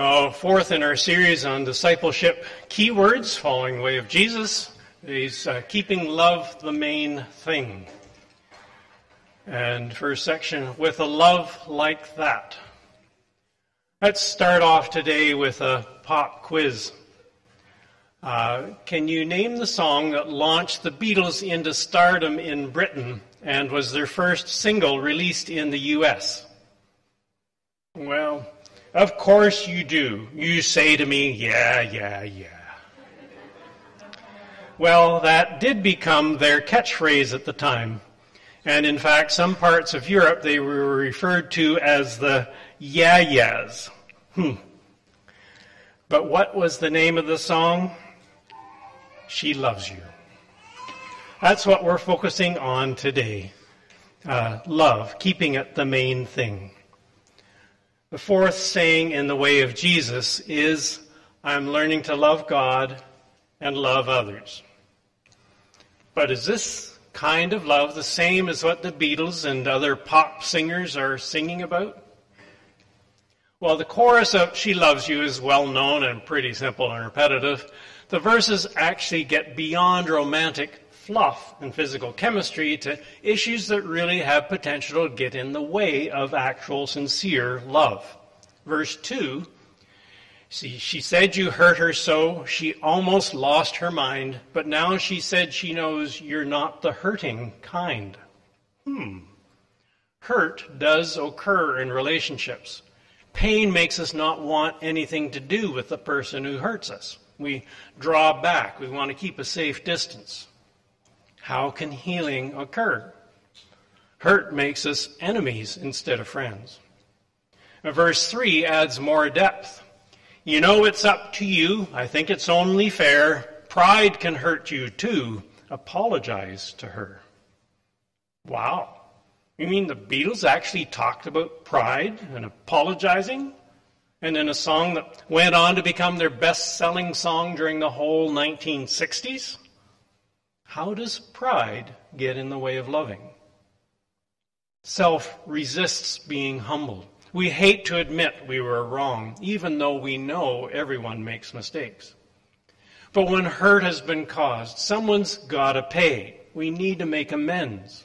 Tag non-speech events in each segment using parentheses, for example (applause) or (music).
Uh, fourth in our series on discipleship keywords, following the way of Jesus, is uh, keeping love the main thing. And first section, with a love like that. Let's start off today with a pop quiz. Uh, can you name the song that launched the Beatles into stardom in Britain and was their first single released in the U.S.? Well, of course you do. You say to me, yeah, yeah, yeah. Well, that did become their catchphrase at the time. And in fact, some parts of Europe they were referred to as the yeah yeahs. Hmm. But what was the name of the song? She Loves You. That's what we're focusing on today. Uh, love, keeping it the main thing. The fourth saying in the way of Jesus is, I'm learning to love God and love others. But is this kind of love the same as what the Beatles and other pop singers are singing about? Well, the chorus of She Loves You is well known and pretty simple and repetitive. The verses actually get beyond romantic fluff and physical chemistry to issues that really have potential to get in the way of actual sincere love. Verse 2 See, she said you hurt her so, she almost lost her mind, but now she said she knows you're not the hurting kind. Hmm. Hurt does occur in relationships. Pain makes us not want anything to do with the person who hurts us. We draw back. We want to keep a safe distance. How can healing occur? Hurt makes us enemies instead of friends. Verse 3 adds more depth. You know it's up to you. I think it's only fair. Pride can hurt you too. Apologize to her. Wow. You mean the Beatles actually talked about pride and apologizing? And in a song that went on to become their best selling song during the whole 1960s? How does pride get in the way of loving? Self resists being humbled. We hate to admit we were wrong, even though we know everyone makes mistakes. But when hurt has been caused, someone's got to pay. We need to make amends,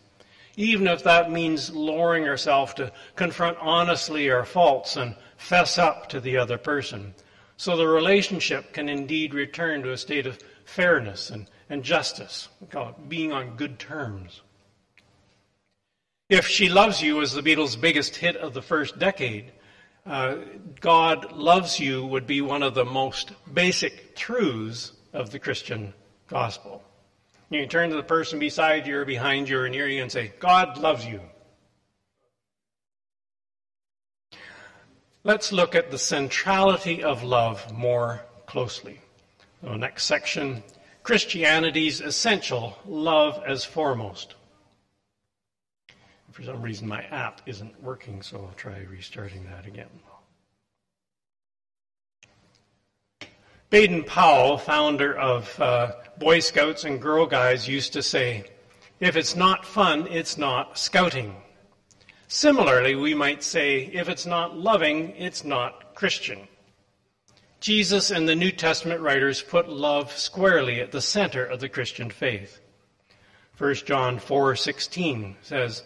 even if that means lowering ourselves to confront honestly our faults and fess up to the other person, so the relationship can indeed return to a state of fairness and and justice. We call it being on good terms. If She Loves You was the Beatles' biggest hit of the first decade, uh, God loves you would be one of the most basic truths of the Christian gospel. You can turn to the person beside you or behind you or near you and say, God loves you. Let's look at the centrality of love more closely. The next section Christianity's essential love as foremost. For some reason, my app isn't working, so I'll try restarting that again. Baden Powell, founder of uh, Boy Scouts and Girl Guides, used to say, if it's not fun, it's not scouting. Similarly, we might say, if it's not loving, it's not Christian. Jesus and the New Testament writers put love squarely at the center of the Christian faith. 1 John 4:16 says,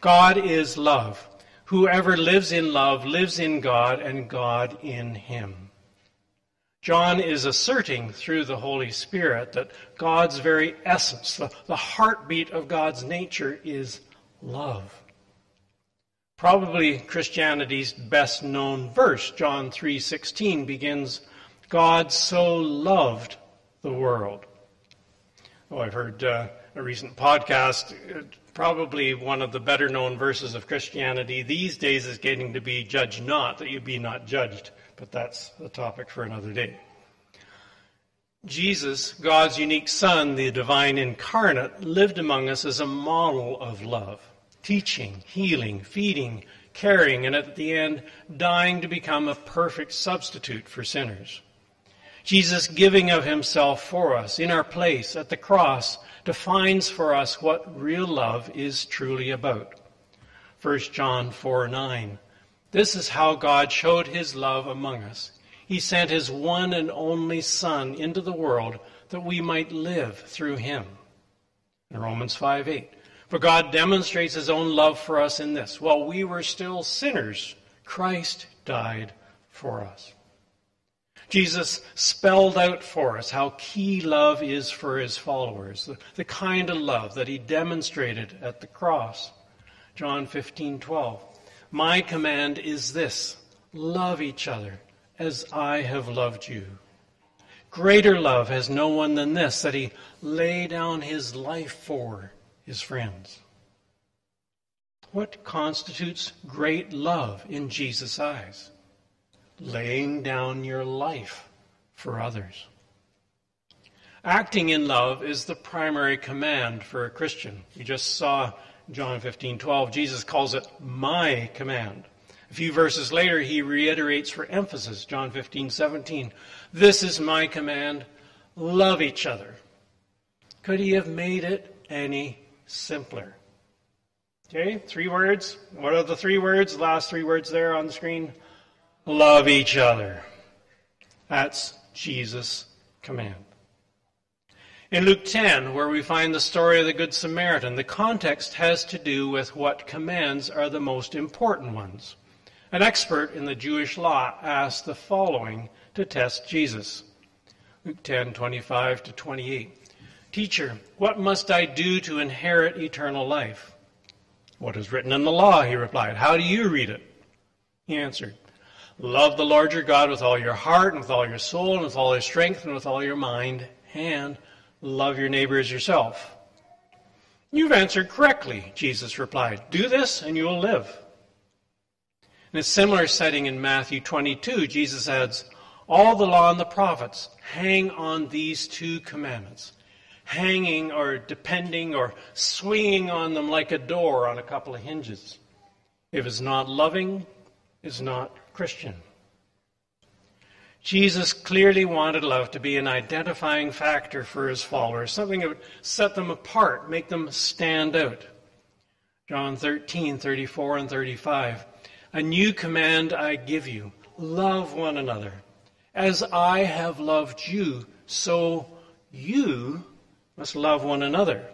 "God is love. Whoever lives in love lives in God and God in him." John is asserting through the Holy Spirit that God's very essence, the, the heartbeat of God's nature, is love. Probably Christianity's best known verse, John 3:16 begins, God so loved the world. Oh, I've heard uh, a recent podcast, uh, probably one of the better known verses of Christianity these days is getting to be judge not, that you be not judged. But that's a topic for another day. Jesus, God's unique Son, the divine incarnate, lived among us as a model of love teaching, healing, feeding, caring, and at the end, dying to become a perfect substitute for sinners. Jesus giving of himself for us in our place at the cross defines for us what real love is truly about. 1 John 4 9. This is how God showed his love among us. He sent his one and only Son into the world that we might live through him. In Romans 5 8. For God demonstrates his own love for us in this. While we were still sinners, Christ died for us. Jesus spelled out for us how key love is for his followers, the, the kind of love that he demonstrated at the cross. John 15:12. My command is this: love each other as I have loved you. Greater love has no one than this that he lay down his life for his friends. What constitutes great love in Jesus' eyes? Laying down your life for others. Acting in love is the primary command for a Christian. You just saw John 15:12. Jesus calls it my command. A few verses later, he reiterates for emphasis, John 15:17. This is my command: love each other. Could he have made it any simpler? Okay, three words. What are the three words? Last three words there on the screen love each other. That's Jesus' command. In Luke 10, where we find the story of the Good Samaritan, the context has to do with what commands are the most important ones. An expert in the Jewish law asked the following to test Jesus. Luke 10, 25 to 28. Teacher, what must I do to inherit eternal life? What is written in the law? He replied. How do you read it? He answered, Love the Lord your God with all your heart and with all your soul and with all your strength and with all your mind, and love your neighbor as yourself. You've answered correctly, Jesus replied. Do this and you will live. In a similar setting in Matthew 22, Jesus adds, All the law and the prophets hang on these two commandments. Hanging or depending or swinging on them like a door on a couple of hinges. If it's not loving, it's not Christian. Jesus clearly wanted love to be an identifying factor for his followers, something that would set them apart, make them stand out. John 13, 34 and 35. A new command I give you love one another. As I have loved you, so you must love one another.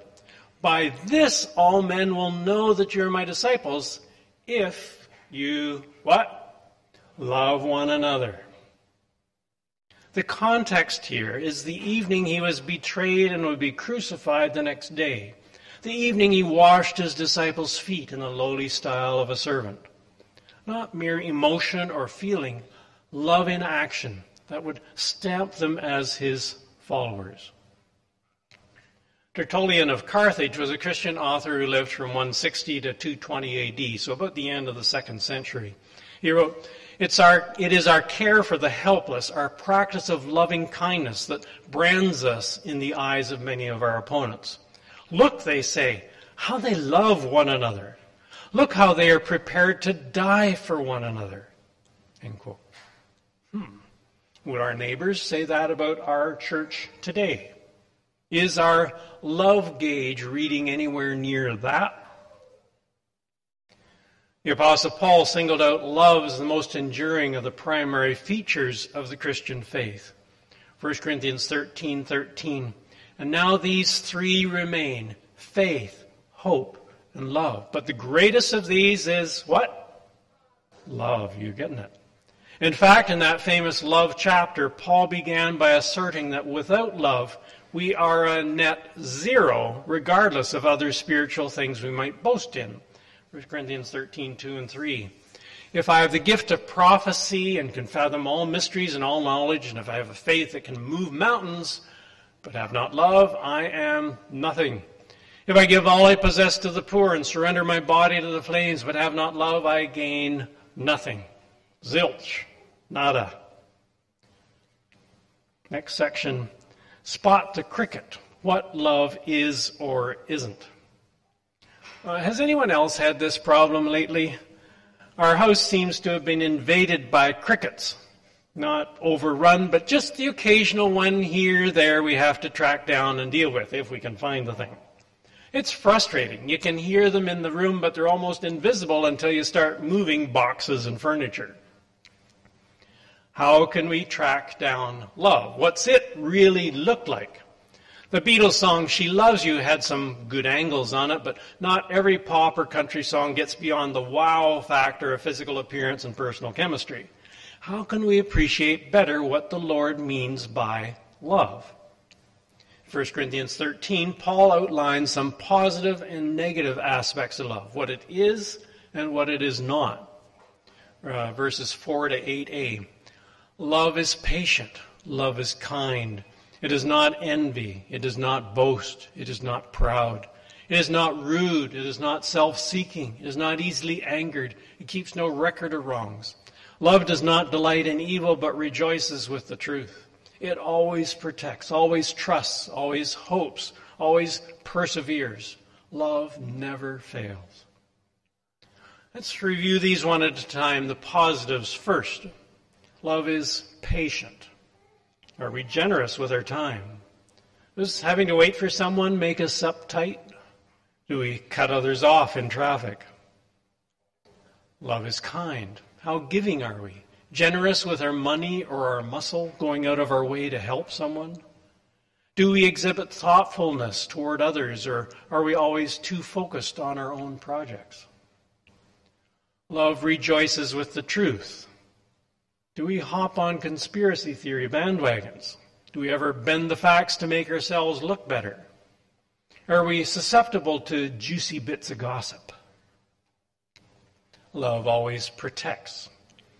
By this all men will know that you're my disciples if you what? Love one another. The context here is the evening he was betrayed and would be crucified the next day. The evening he washed his disciples' feet in the lowly style of a servant. Not mere emotion or feeling, love in action that would stamp them as his followers. Tertullian of Carthage was a Christian author who lived from 160 to 220 AD, so about the end of the second century. He wrote, it's our, it is our care for the helpless, our practice of loving kindness that brands us in the eyes of many of our opponents. Look, they say, how they love one another. Look how they are prepared to die for one another. End quote. Hmm. Would our neighbors say that about our church today? Is our love gauge reading anywhere near that? The Apostle Paul singled out love as the most enduring of the primary features of the Christian faith. 1 Corinthians 13 13. And now these three remain faith, hope, and love. But the greatest of these is what? Love. You're getting it. In fact, in that famous love chapter, Paul began by asserting that without love, we are a net zero, regardless of other spiritual things we might boast in. 1 Corinthians 13, 2 and 3. If I have the gift of prophecy and can fathom all mysteries and all knowledge, and if I have a faith that can move mountains, but have not love, I am nothing. If I give all I possess to the poor and surrender my body to the flames, but have not love, I gain nothing. Zilch. Nada. Next section. Spot the cricket. What love is or isn't. Uh, has anyone else had this problem lately? Our house seems to have been invaded by crickets. Not overrun, but just the occasional one here, there we have to track down and deal with if we can find the thing. It's frustrating. You can hear them in the room, but they're almost invisible until you start moving boxes and furniture. How can we track down love? What's it really look like? The Beatles song She Loves You had some good angles on it, but not every pop or country song gets beyond the wow factor of physical appearance and personal chemistry. How can we appreciate better what the Lord means by love? 1 Corinthians 13, Paul outlines some positive and negative aspects of love, what it is and what it is not. Uh, verses 4 to 8a. Love is patient. Love is kind. It does not envy. It does not boast. It is not proud. It is not rude. It is not self seeking. It is not easily angered. It keeps no record of wrongs. Love does not delight in evil, but rejoices with the truth. It always protects, always trusts, always hopes, always perseveres. Love never fails. Let's review these one at a time. The positives first. Love is patient. Are we generous with our time? Does having to wait for someone make us uptight? Do we cut others off in traffic? Love is kind. How giving are we? Generous with our money or our muscle, going out of our way to help someone? Do we exhibit thoughtfulness toward others, or are we always too focused on our own projects? Love rejoices with the truth. Do we hop on conspiracy theory bandwagons? Do we ever bend the facts to make ourselves look better? Are we susceptible to juicy bits of gossip? Love always protects.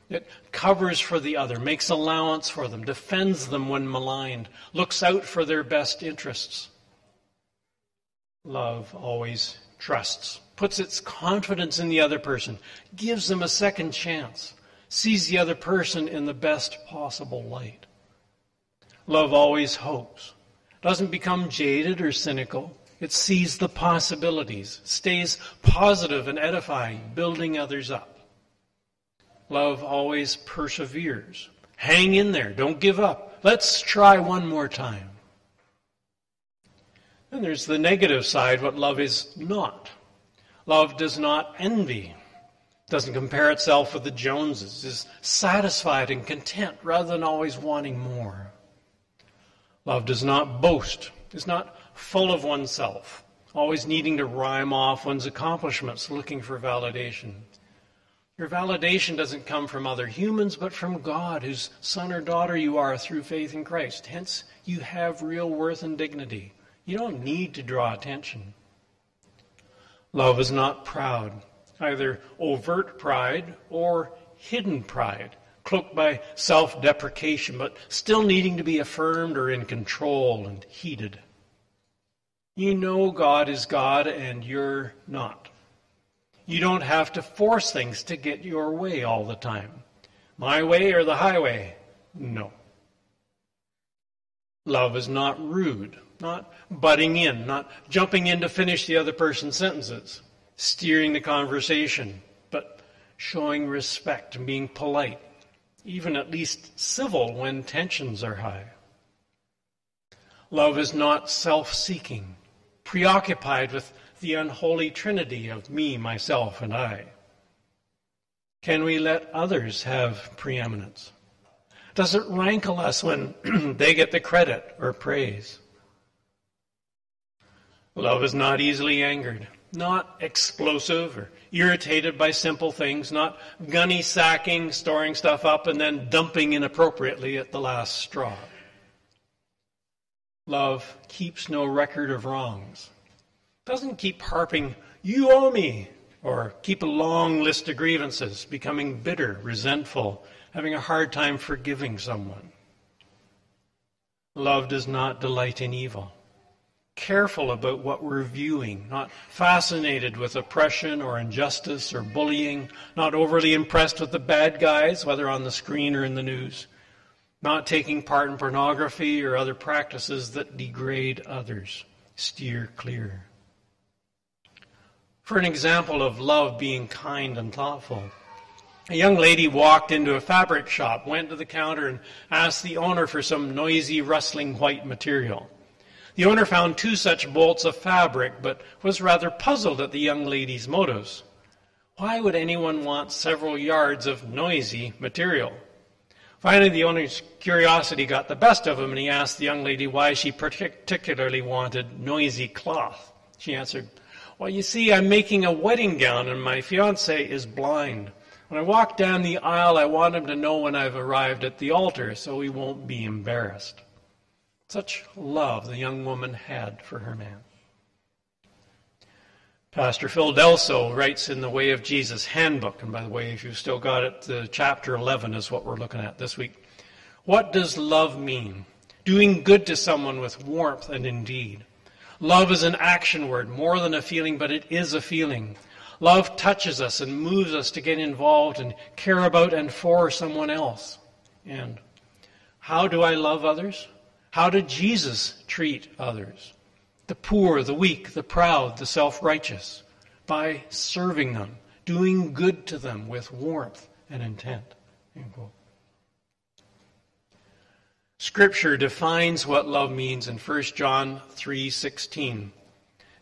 It covers for the other, makes allowance for them, defends them when maligned, looks out for their best interests. Love always trusts, puts its confidence in the other person, gives them a second chance sees the other person in the best possible light. Love always hopes, doesn't become jaded or cynical. It sees the possibilities, stays positive and edifying, building others up. Love always perseveres. Hang in there. Don't give up. Let's try one more time. Then there's the negative side, what love is not. Love does not envy doesn't compare itself with the Joneses, is satisfied and content rather than always wanting more. Love does not boast, is not full of oneself, always needing to rhyme off one's accomplishments, looking for validation. Your validation doesn't come from other humans, but from God, whose son or daughter you are through faith in Christ. Hence, you have real worth and dignity. You don't need to draw attention. Love is not proud either overt pride or hidden pride, cloaked by self deprecation, but still needing to be affirmed or in control and heeded. You know God is God and you're not. You don't have to force things to get your way all the time. My way or the highway? No. Love is not rude, not butting in, not jumping in to finish the other person's sentences steering the conversation, but showing respect and being polite, even at least civil when tensions are high. Love is not self seeking, preoccupied with the unholy trinity of me, myself, and I. Can we let others have preeminence? Does it rankle us when (clears throat) they get the credit or praise? Love is not easily angered not explosive or irritated by simple things, not gunny sacking, storing stuff up, and then dumping inappropriately at the last straw. Love keeps no record of wrongs. Doesn't keep harping, you owe me, or keep a long list of grievances, becoming bitter, resentful, having a hard time forgiving someone. Love does not delight in evil careful about what we're viewing, not fascinated with oppression or injustice or bullying, not overly impressed with the bad guys, whether on the screen or in the news, not taking part in pornography or other practices that degrade others. Steer clear. For an example of love being kind and thoughtful, a young lady walked into a fabric shop, went to the counter, and asked the owner for some noisy, rustling white material. The owner found two such bolts of fabric, but was rather puzzled at the young lady's motives. Why would anyone want several yards of noisy material? Finally, the owner's curiosity got the best of him, and he asked the young lady why she particularly wanted noisy cloth. She answered, Well, you see, I'm making a wedding gown, and my fiance is blind. When I walk down the aisle, I want him to know when I've arrived at the altar so he won't be embarrassed. Such love the young woman had for her man. Pastor Phil Delso writes in the Way of Jesus handbook, and by the way, if you've still got it, the chapter 11 is what we're looking at this week. What does love mean? Doing good to someone with warmth and indeed. Love is an action word, more than a feeling, but it is a feeling. Love touches us and moves us to get involved and care about and for someone else. And how do I love others? How did Jesus treat others? the poor, the weak, the proud, the self righteous, by serving them, doing good to them with warmth and intent. Scripture defines what love means in 1 John 3:16.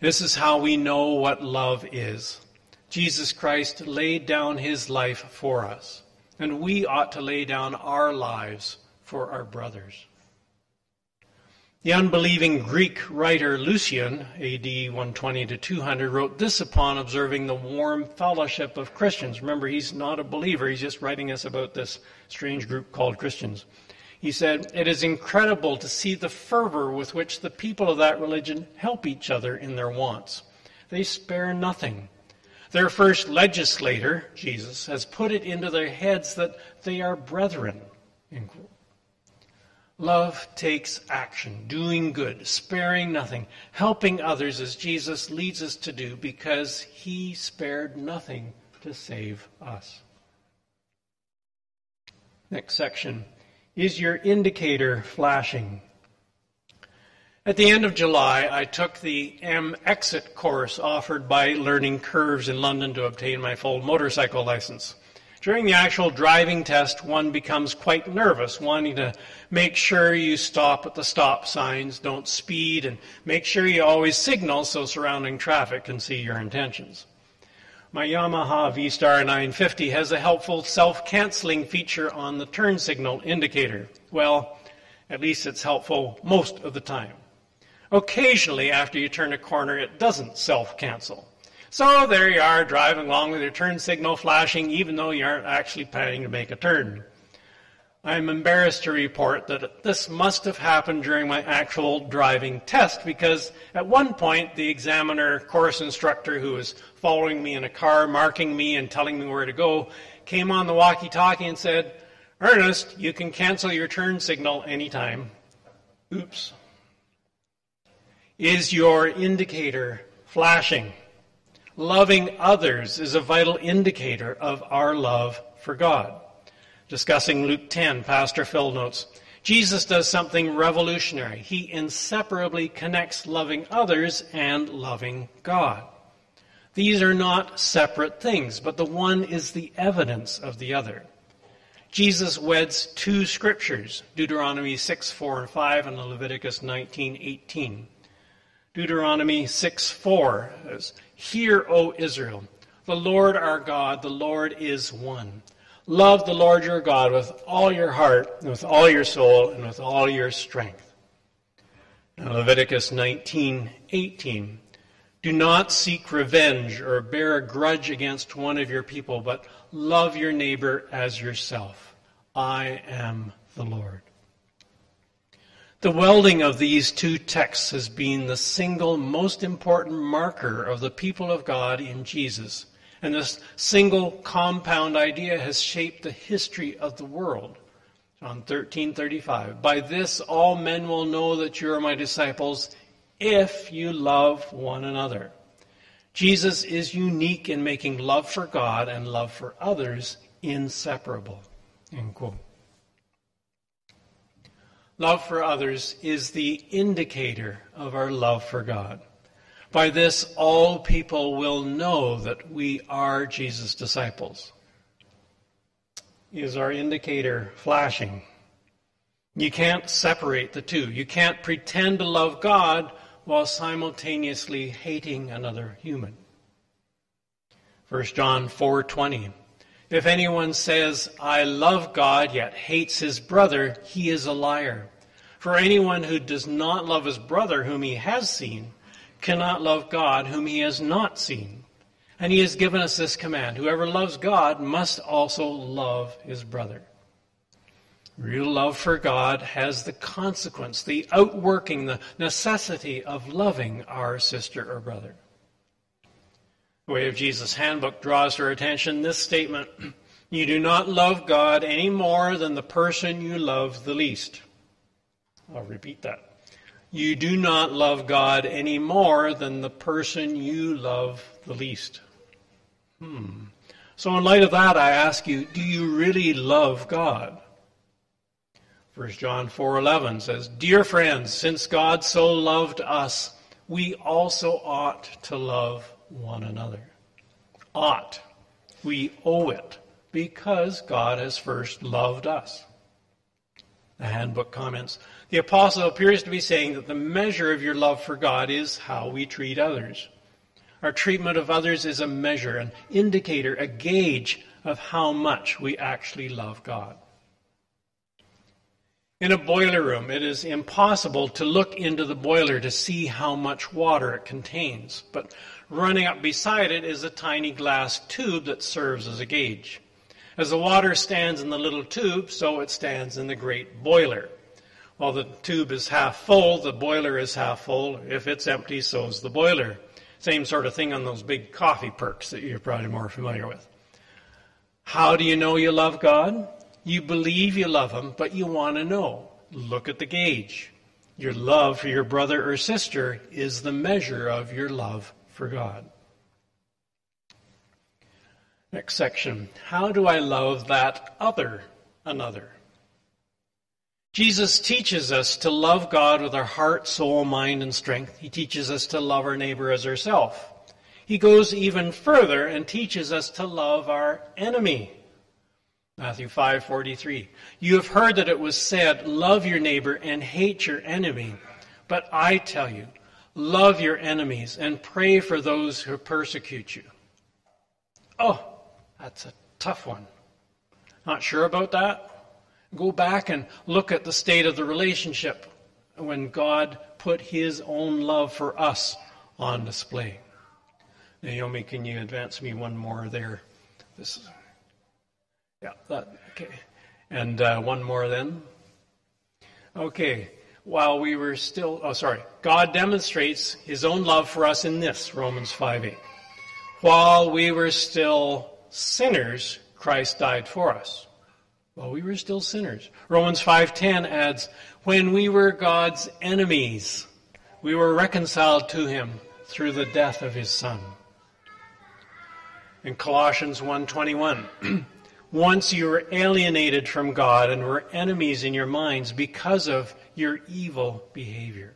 This is how we know what love is. Jesus Christ laid down his life for us, and we ought to lay down our lives for our brothers. The unbelieving Greek writer Lucian, AD 120 to 200, wrote this upon observing the warm fellowship of Christians. Remember, he's not a believer, he's just writing us about this strange group called Christians. He said, It is incredible to see the fervor with which the people of that religion help each other in their wants. They spare nothing. Their first legislator, Jesus, has put it into their heads that they are brethren. Love takes action, doing good, sparing nothing, helping others as Jesus leads us to do because he spared nothing to save us. Next section. Is your indicator flashing? At the end of July, I took the M Exit course offered by Learning Curves in London to obtain my full motorcycle license. During the actual driving test, one becomes quite nervous, wanting to make sure you stop at the stop signs, don't speed, and make sure you always signal so surrounding traffic can see your intentions. My Yamaha V-Star 950 has a helpful self-canceling feature on the turn signal indicator. Well, at least it's helpful most of the time. Occasionally, after you turn a corner, it doesn't self-cancel. So there you are, driving along with your turn signal flashing, even though you aren't actually planning to make a turn. I'm embarrassed to report that this must have happened during my actual driving test because at one point the examiner course instructor who was following me in a car, marking me and telling me where to go, came on the walkie talkie and said, Ernest, you can cancel your turn signal anytime. Oops. Is your indicator flashing? Loving others is a vital indicator of our love for God. Discussing Luke 10, Pastor Phil notes Jesus does something revolutionary. He inseparably connects loving others and loving God. These are not separate things, but the one is the evidence of the other. Jesus weds two scriptures, Deuteronomy 6, 4 and 5 and Leviticus 19, 18. Deuteronomy 6, 4 says, Hear, O Israel, the Lord our God, the Lord is one. Love the Lord your God with all your heart, and with all your soul, and with all your strength. Now, Leviticus 19:18. Do not seek revenge or bear a grudge against one of your people, but love your neighbor as yourself. I am the Lord. The welding of these two texts has been the single most important marker of the people of God in Jesus. And this single compound idea has shaped the history of the world. John 13:35 By this all men will know that you are my disciples if you love one another. Jesus is unique in making love for God and love for others inseparable. End quote. Love for others is the indicator of our love for God. By this, all people will know that we are Jesus' disciples. Is our indicator flashing? You can't separate the two. You can't pretend to love God while simultaneously hating another human. 1 John 4:20 If anyone says, I love God, yet hates his brother, he is a liar. For anyone who does not love his brother whom he has seen cannot love God whom he has not seen. And he has given us this command whoever loves God must also love his brother. Real love for God has the consequence, the outworking, the necessity of loving our sister or brother. The Way of Jesus Handbook draws our attention this statement You do not love God any more than the person you love the least. I'll repeat that. You do not love God any more than the person you love the least. Hmm. So, in light of that, I ask you, do you really love God? 1 John 4:11 says, "Dear friends, since God so loved us, we also ought to love one another. Ought. We owe it because God has first loved us. The handbook comments The apostle appears to be saying that the measure of your love for God is how we treat others. Our treatment of others is a measure, an indicator, a gauge of how much we actually love God. In a boiler room, it is impossible to look into the boiler to see how much water it contains, but running up beside it is a tiny glass tube that serves as a gauge. As the water stands in the little tube, so it stands in the great boiler. While the tube is half full, the boiler is half full. If it's empty, so is the boiler. Same sort of thing on those big coffee perks that you're probably more familiar with. How do you know you love God? You believe you love him, but you want to know. Look at the gauge. Your love for your brother or sister is the measure of your love for God. Next section. How do I love that other another? Jesus teaches us to love God with our heart, soul, mind, and strength. He teaches us to love our neighbor as ourselves. He goes even further and teaches us to love our enemy Matthew 5:43. You have heard that it was said, love your neighbor and hate your enemy. But I tell you, love your enemies and pray for those who persecute you. Oh, that's a tough one. Not sure about that? Go back and look at the state of the relationship when God put his own love for us on display. Naomi, can you advance me one more there? This is yeah, that, okay. And uh, one more then. Okay, while we were still, oh, sorry. God demonstrates his own love for us in this, Romans 5 8. While we were still sinners, Christ died for us. While we were still sinners. Romans 5:10 adds, when we were God's enemies, we were reconciled to him through the death of his son. In Colossians 1:21, (clears throat) Once you were alienated from God and were enemies in your minds because of your evil behavior.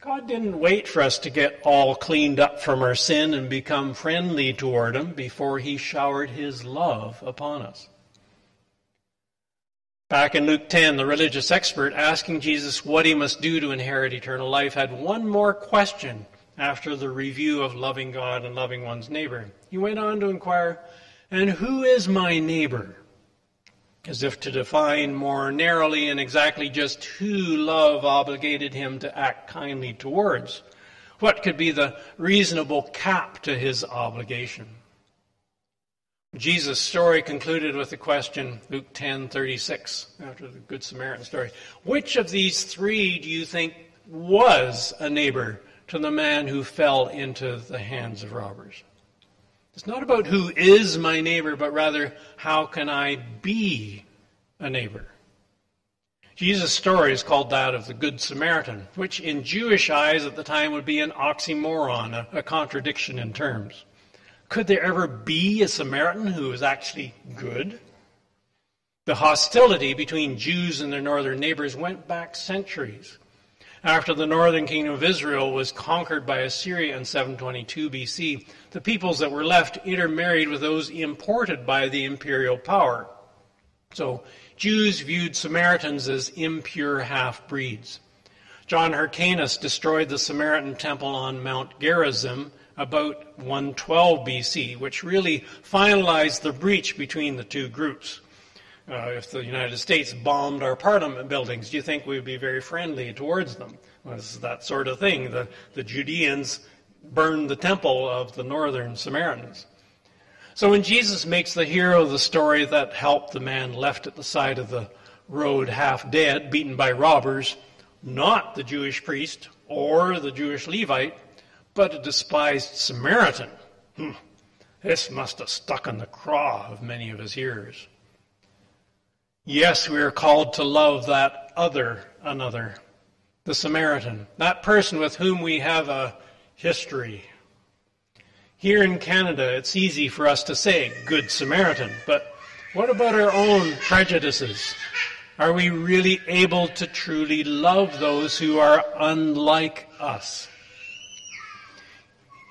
God didn't wait for us to get all cleaned up from our sin and become friendly toward Him before He showered His love upon us. Back in Luke 10, the religious expert asking Jesus what he must do to inherit eternal life had one more question after the review of loving God and loving one's neighbor. He went on to inquire, and who is my neighbor? As if to define more narrowly and exactly just who love obligated him to act kindly towards. What could be the reasonable cap to his obligation? Jesus' story concluded with the question, Luke 10:36, after the Good Samaritan story. Which of these three do you think was a neighbor to the man who fell into the hands of robbers? It's not about who is my neighbor, but rather how can I be a neighbor? Jesus' story is called that of the Good Samaritan, which in Jewish eyes at the time would be an oxymoron, a, a contradiction in terms. Could there ever be a Samaritan who was actually good? The hostility between Jews and their northern neighbors went back centuries. After the northern kingdom of Israel was conquered by Assyria in 722 BC, the peoples that were left intermarried with those imported by the imperial power. So Jews viewed Samaritans as impure half breeds. John Hyrcanus destroyed the Samaritan temple on Mount Gerizim about 112 BC, which really finalized the breach between the two groups. Uh, if the United States bombed our parliament buildings, do you think we would be very friendly towards them? Was that sort of thing. The, the Judeans burned the temple of the northern Samaritans. So when Jesus makes the hero of the story that helped the man left at the side of the road half dead, beaten by robbers, not the Jewish priest or the Jewish Levite, but a despised Samaritan. Hmm. This must have stuck in the craw of many of his hearers. Yes, we are called to love that other another, the Samaritan, that person with whom we have a history. Here in Canada, it's easy for us to say Good Samaritan, but what about our own prejudices? Are we really able to truly love those who are unlike us?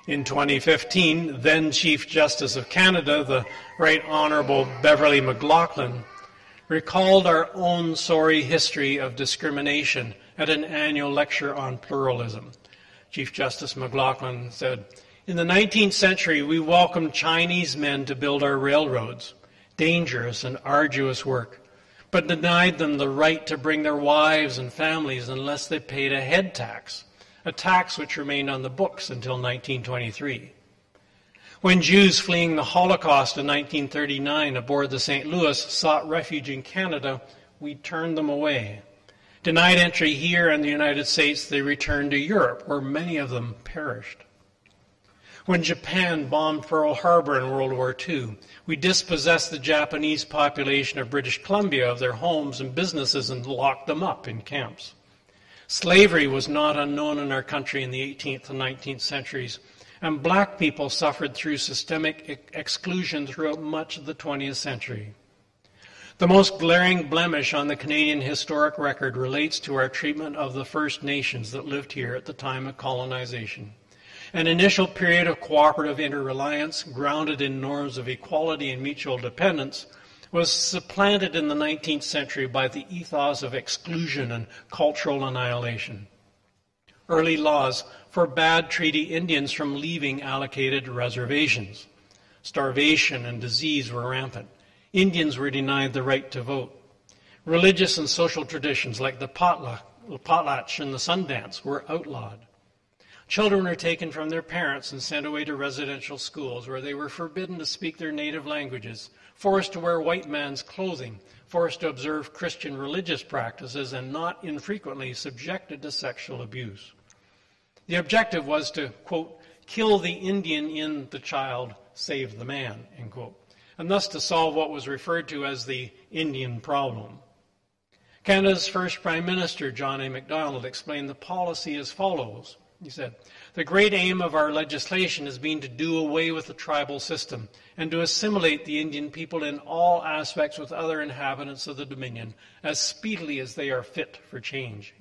In 2015, then Chief Justice of Canada, the Right Honourable Beverley McLachlin, recalled our own sorry history of discrimination at an annual lecture on pluralism. Chief Justice McLachlin said, In the 19th century, we welcomed Chinese men to build our railroads, dangerous and arduous work, but denied them the right to bring their wives and families unless they paid a head tax, a tax which remained on the books until 1923. When Jews fleeing the Holocaust in 1939 aboard the St. Louis sought refuge in Canada, we turned them away. Denied entry here in the United States, they returned to Europe, where many of them perished. When Japan bombed Pearl Harbor in World War II, we dispossessed the Japanese population of British Columbia of their homes and businesses and locked them up in camps. Slavery was not unknown in our country in the 18th and 19th centuries, and black people suffered through systemic exclusion throughout much of the 20th century. The most glaring blemish on the Canadian historic record relates to our treatment of the First Nations that lived here at the time of colonization. An initial period of cooperative interreliance, grounded in norms of equality and mutual dependence, was supplanted in the 19th century by the ethos of exclusion and cultural annihilation. Early laws forbade treaty Indians from leaving allocated reservations. Starvation and disease were rampant. Indians were denied the right to vote. Religious and social traditions like the potlatch and the Sundance were outlawed. Children were taken from their parents and sent away to residential schools where they were forbidden to speak their native languages, forced to wear white man's clothing, forced to observe Christian religious practices, and not infrequently subjected to sexual abuse. The objective was to, quote, kill the Indian in the child, save the man, end quote, and thus to solve what was referred to as the Indian problem. Canada's first Prime Minister, John A. Macdonald, explained the policy as follows. He said, The great aim of our legislation has been to do away with the tribal system and to assimilate the Indian people in all aspects with other inhabitants of the Dominion as speedily as they are fit for change.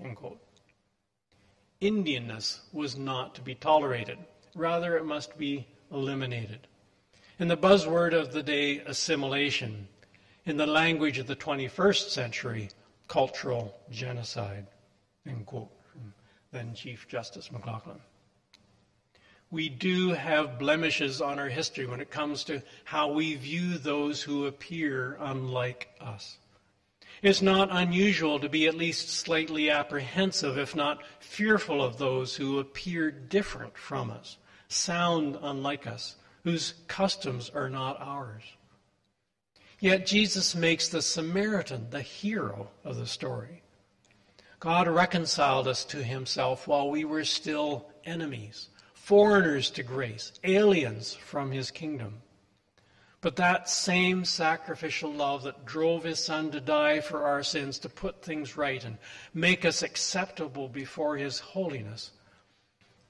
Indianness was not to be tolerated. Rather, it must be eliminated. In the buzzword of the day, assimilation. In the language of the 21st century, cultural genocide. End quote then Chief Justice McLachlin. We do have blemishes on our history when it comes to how we view those who appear unlike us. It's not unusual to be at least slightly apprehensive, if not fearful, of those who appear different from us, sound unlike us, whose customs are not ours. Yet Jesus makes the Samaritan the hero of the story. God reconciled us to himself while we were still enemies, foreigners to grace, aliens from his kingdom. But that same sacrificial love that drove his son to die for our sins, to put things right and make us acceptable before his holiness,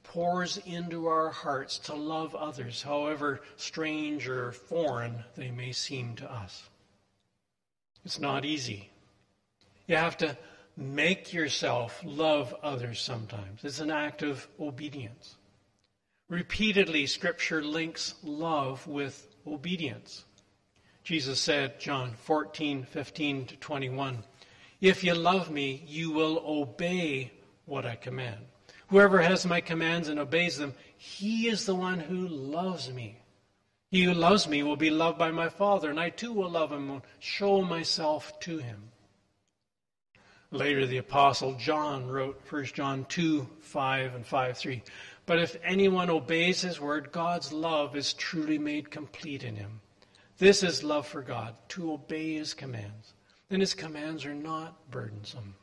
pours into our hearts to love others, however strange or foreign they may seem to us. It's not easy. You have to make yourself love others sometimes. It's an act of obedience. Repeatedly, Scripture links love with obedience. Jesus said, John 14, 15 to 21, If you love me, you will obey what I command. Whoever has my commands and obeys them, he is the one who loves me. He who loves me will be loved by my Father, and I too will love him and show myself to him. Later, the Apostle John wrote 1 John 2 5 and 5 3. But if anyone obeys his word, God's love is truly made complete in him. This is love for God, to obey his commands. And his commands are not burdensome.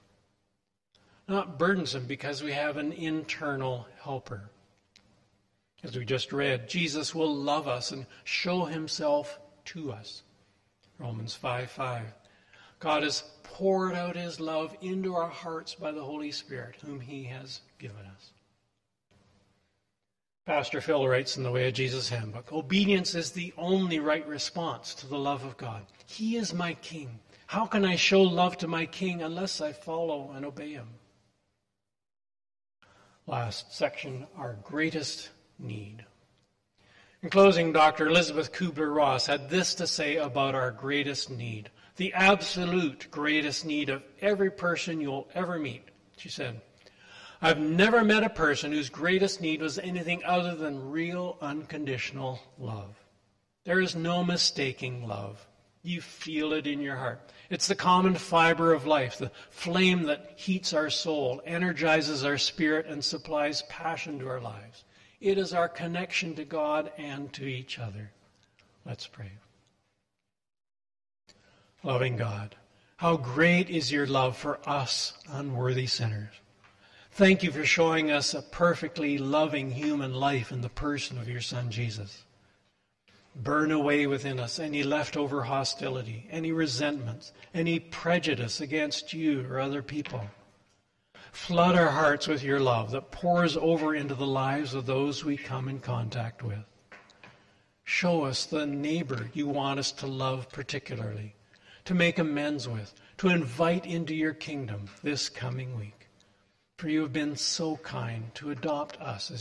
Not burdensome because we have an internal helper. As we just read, Jesus will love us and show himself to us. Romans 5 5. God has poured out his love into our hearts by the Holy Spirit, whom he has given us. Pastor Phil writes in the Way of Jesus Handbook Obedience is the only right response to the love of God. He is my king. How can I show love to my king unless I follow and obey him? Last section our greatest need. In closing, Dr. Elizabeth Kubler Ross had this to say about our greatest need, the absolute greatest need of every person you'll ever meet. She said, I've never met a person whose greatest need was anything other than real unconditional love. There is no mistaking love. You feel it in your heart. It's the common fiber of life, the flame that heats our soul, energizes our spirit, and supplies passion to our lives. It is our connection to God and to each other. Let's pray. Loving God, how great is your love for us unworthy sinners. Thank you for showing us a perfectly loving human life in the person of your Son, Jesus. Burn away within us any leftover hostility, any resentments, any prejudice against you or other people. Flood our hearts with your love that pours over into the lives of those we come in contact with. Show us the neighbor you want us to love particularly, to make amends with, to invite into your kingdom this coming week for you have been so kind to adopt us as